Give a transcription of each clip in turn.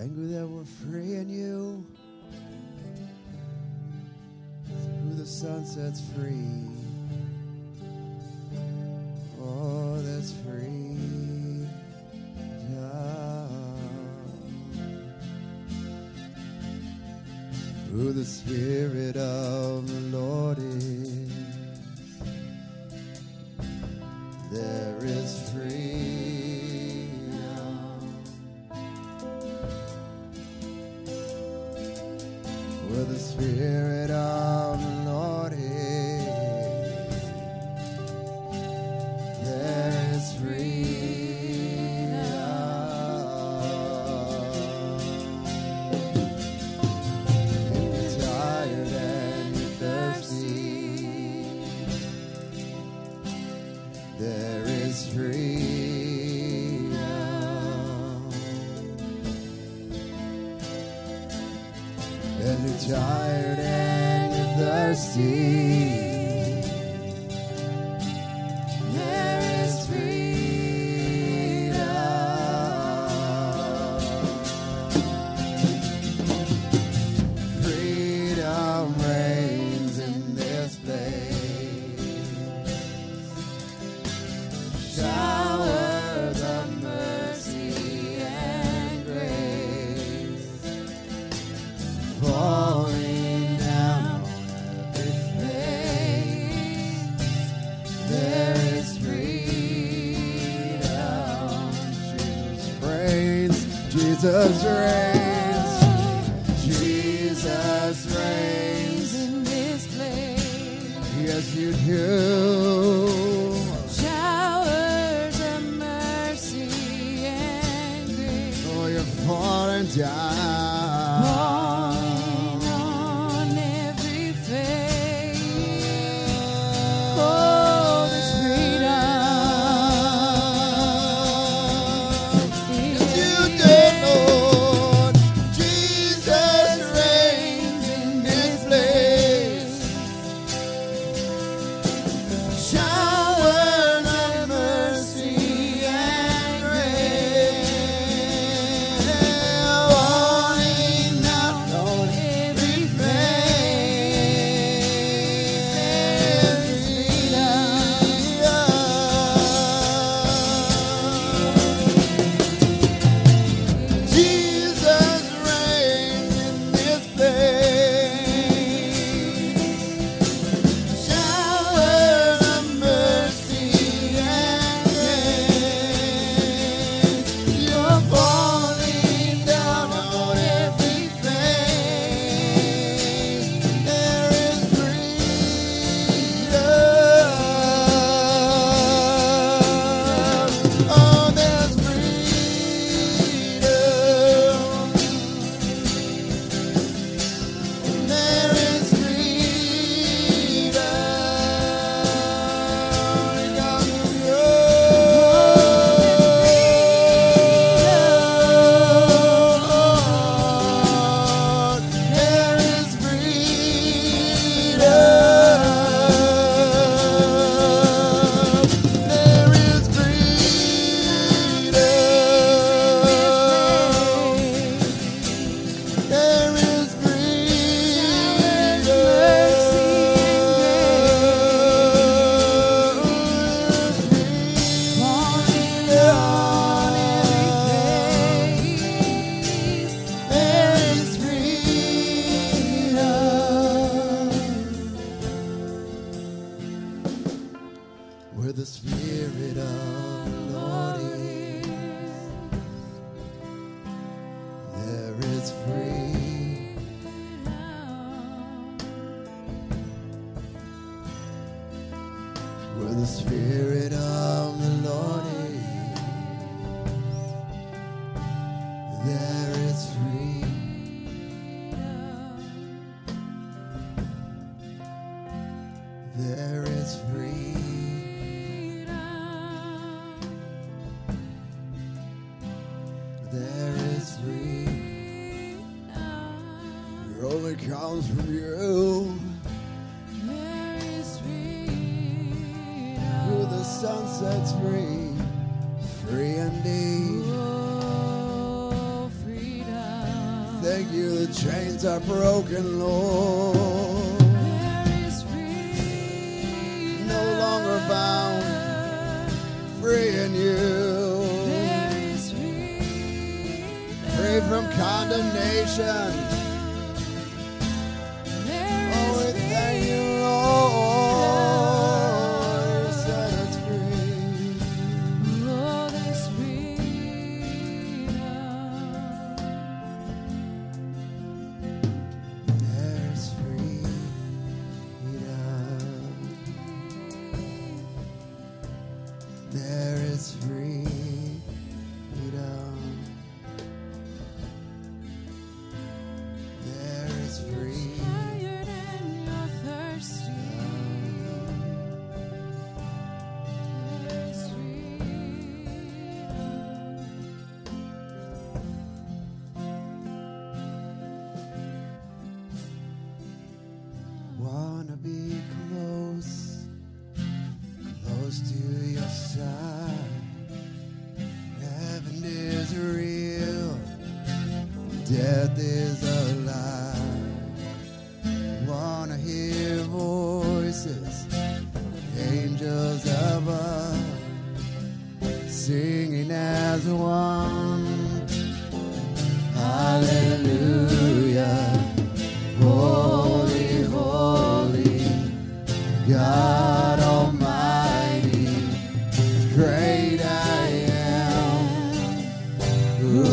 Thank you that we're free in you. Who the sunset's free. tired and thirsty. rescued. Showers of mercy and grace. Oh, you and. only comes from you. There is freedom. Through the son sets free, free indeed. Oh, freedom. Thank you, the chains are broken, Lord. There is freedom. No longer bound, free in you. There is freedom. Free from condemnation Ooh.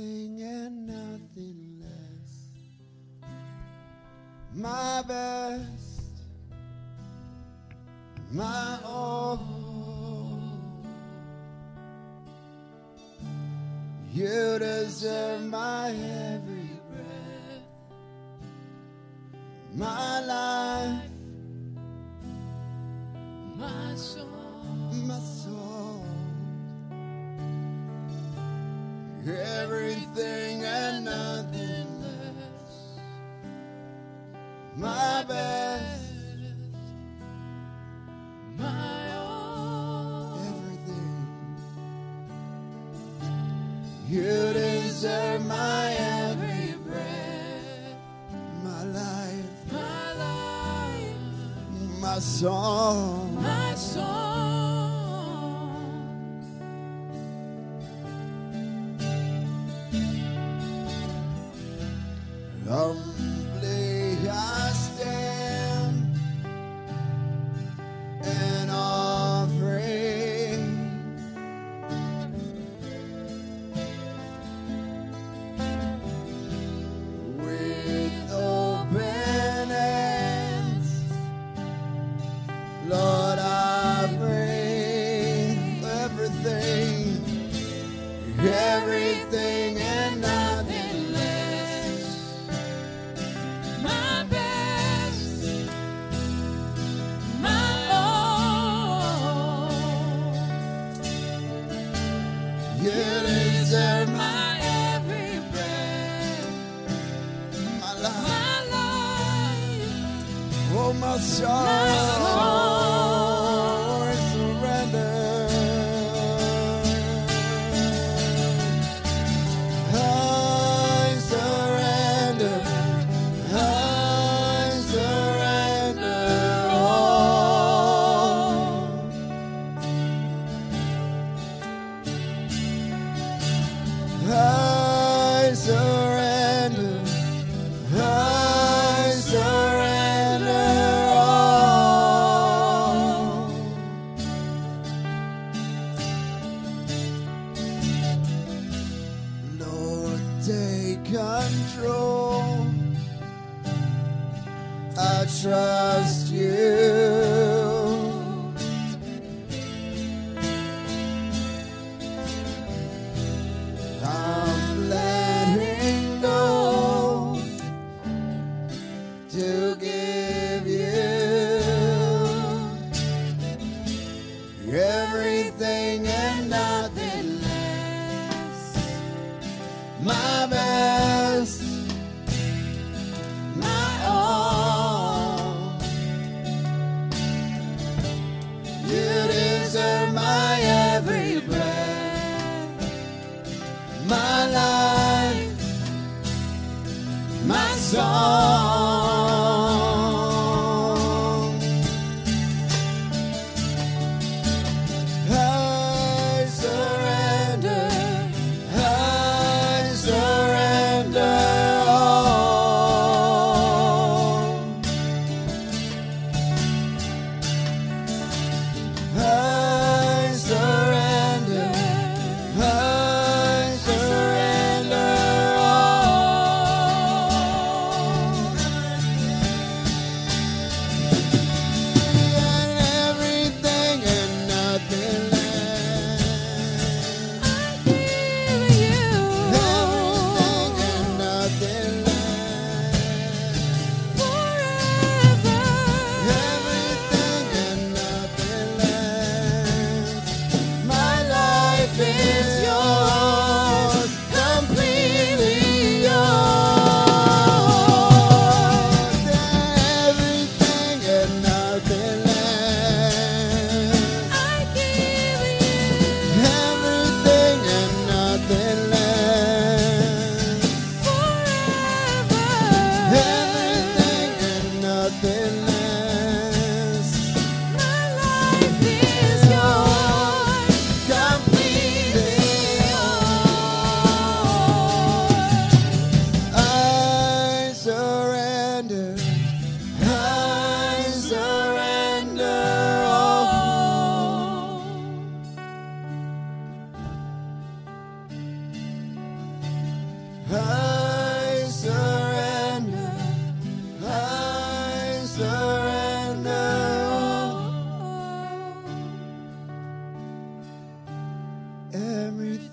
and nothing less. My best, my all. You deserve my every breath, my life, my soul, my soul. all song.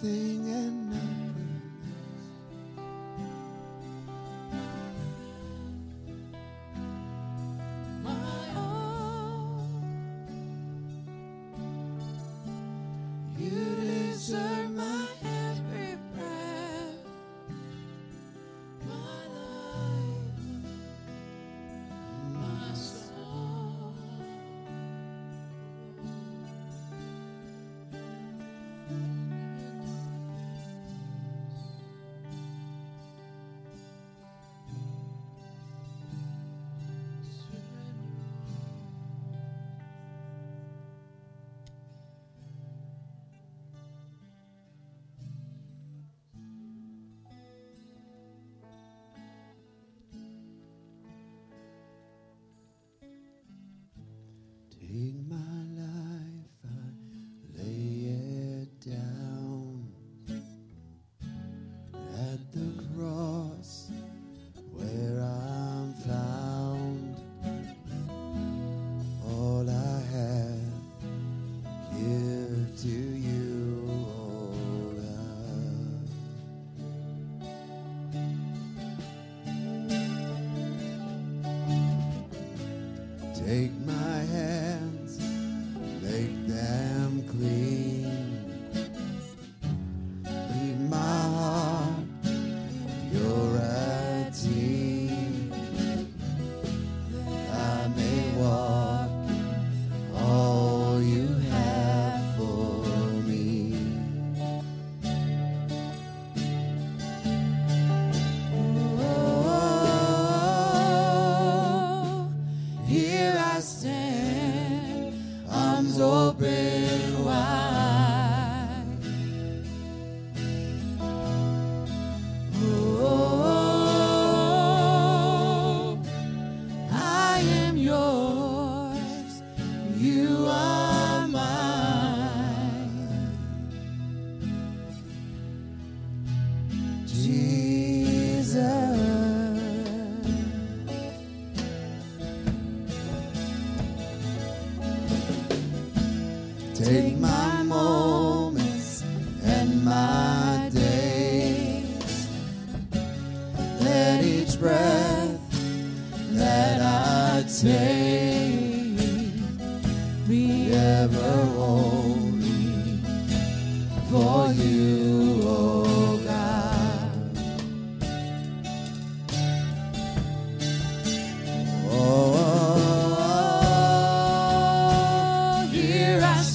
everything and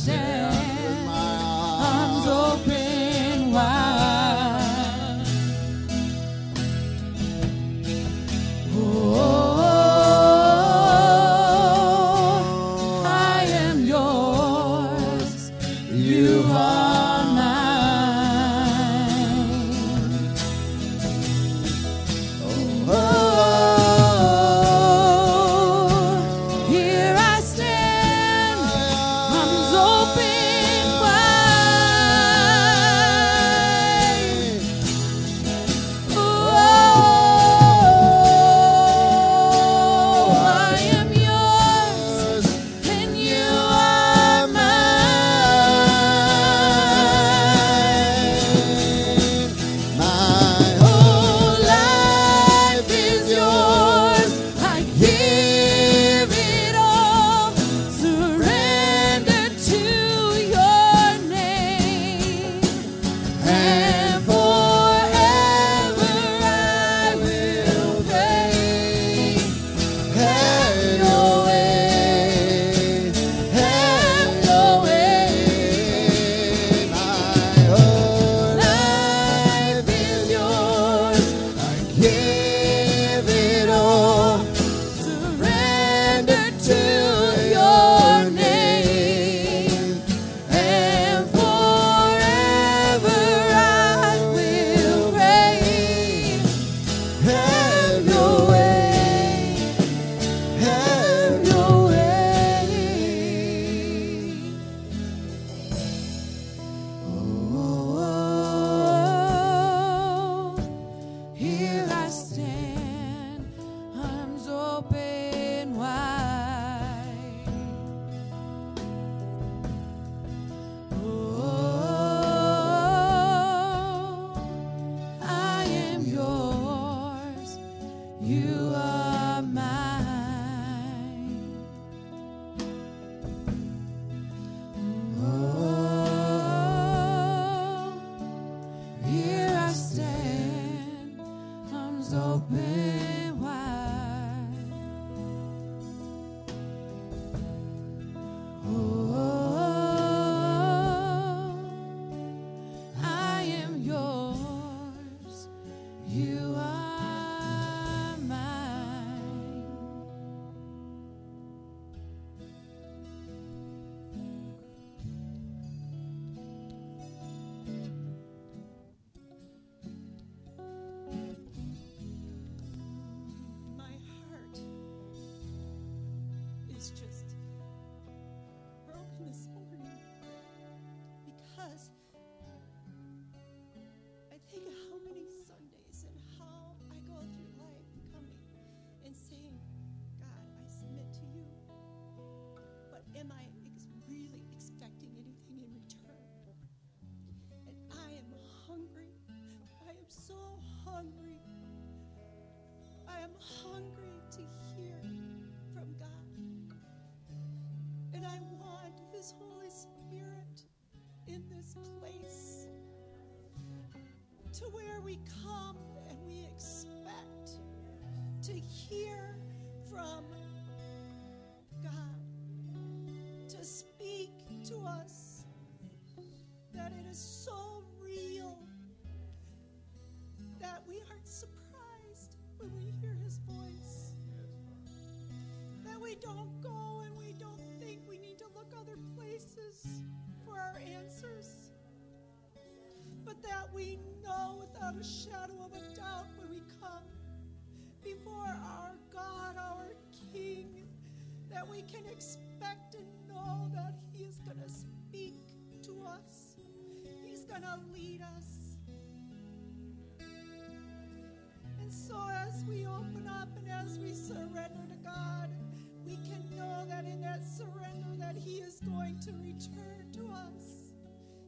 said. is just broken this morning Because I think of how many Sundays and how I go through life coming and saying, God, I submit to you. But am I ex- really expecting anything in return? And I am hungry. I am so hungry. I am hungry. His Holy Spirit in this place to where we come and we expect to hear from God, to speak to us that it is so real that we aren't surprised when we hear His voice, that we don't go and we don't think we need other places for our answers. But that we know without a shadow of a doubt when we come before our God, our King, that we can expect and know that He is going to speak to us, He's going to lead us. And so, as we open up and as we surrender to God, we can know that in that surrender that He is going to return to us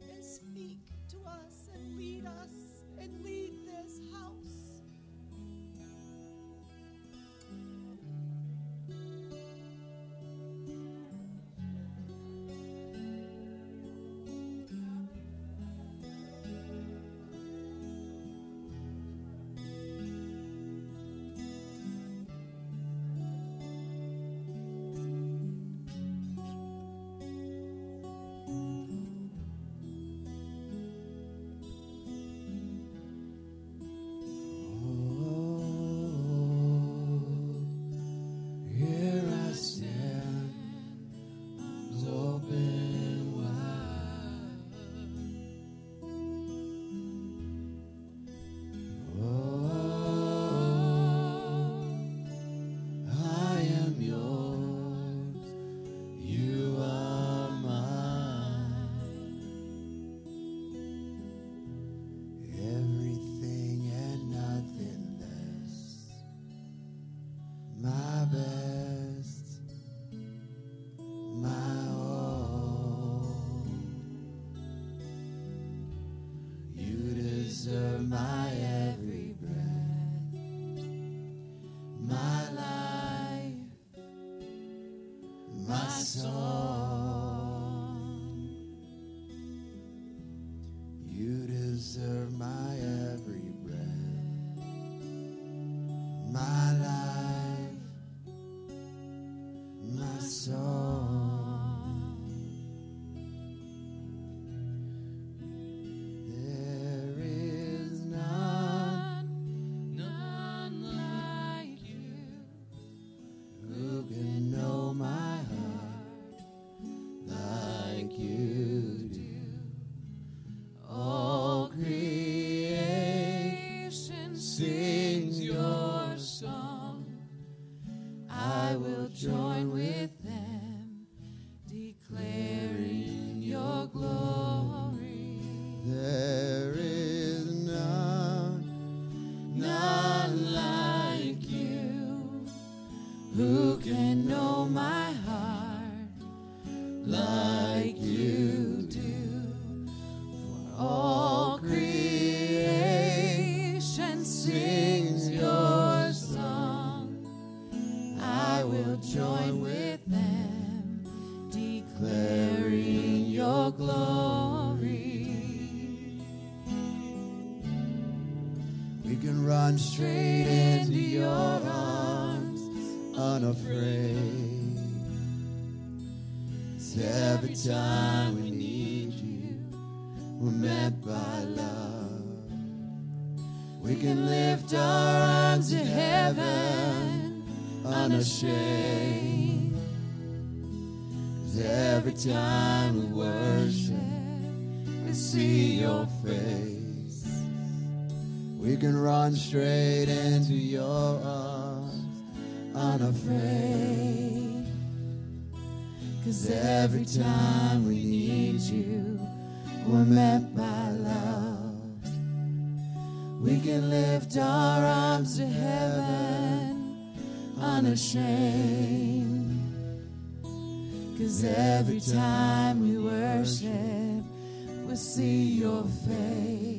and speak to us and lead us and lead song. Who can know my heart like you straight into your arms, unafraid. Cause every time we need you, we're met by love. We can lift our arms to heaven, unashamed. Cause every time we worship, we see your face.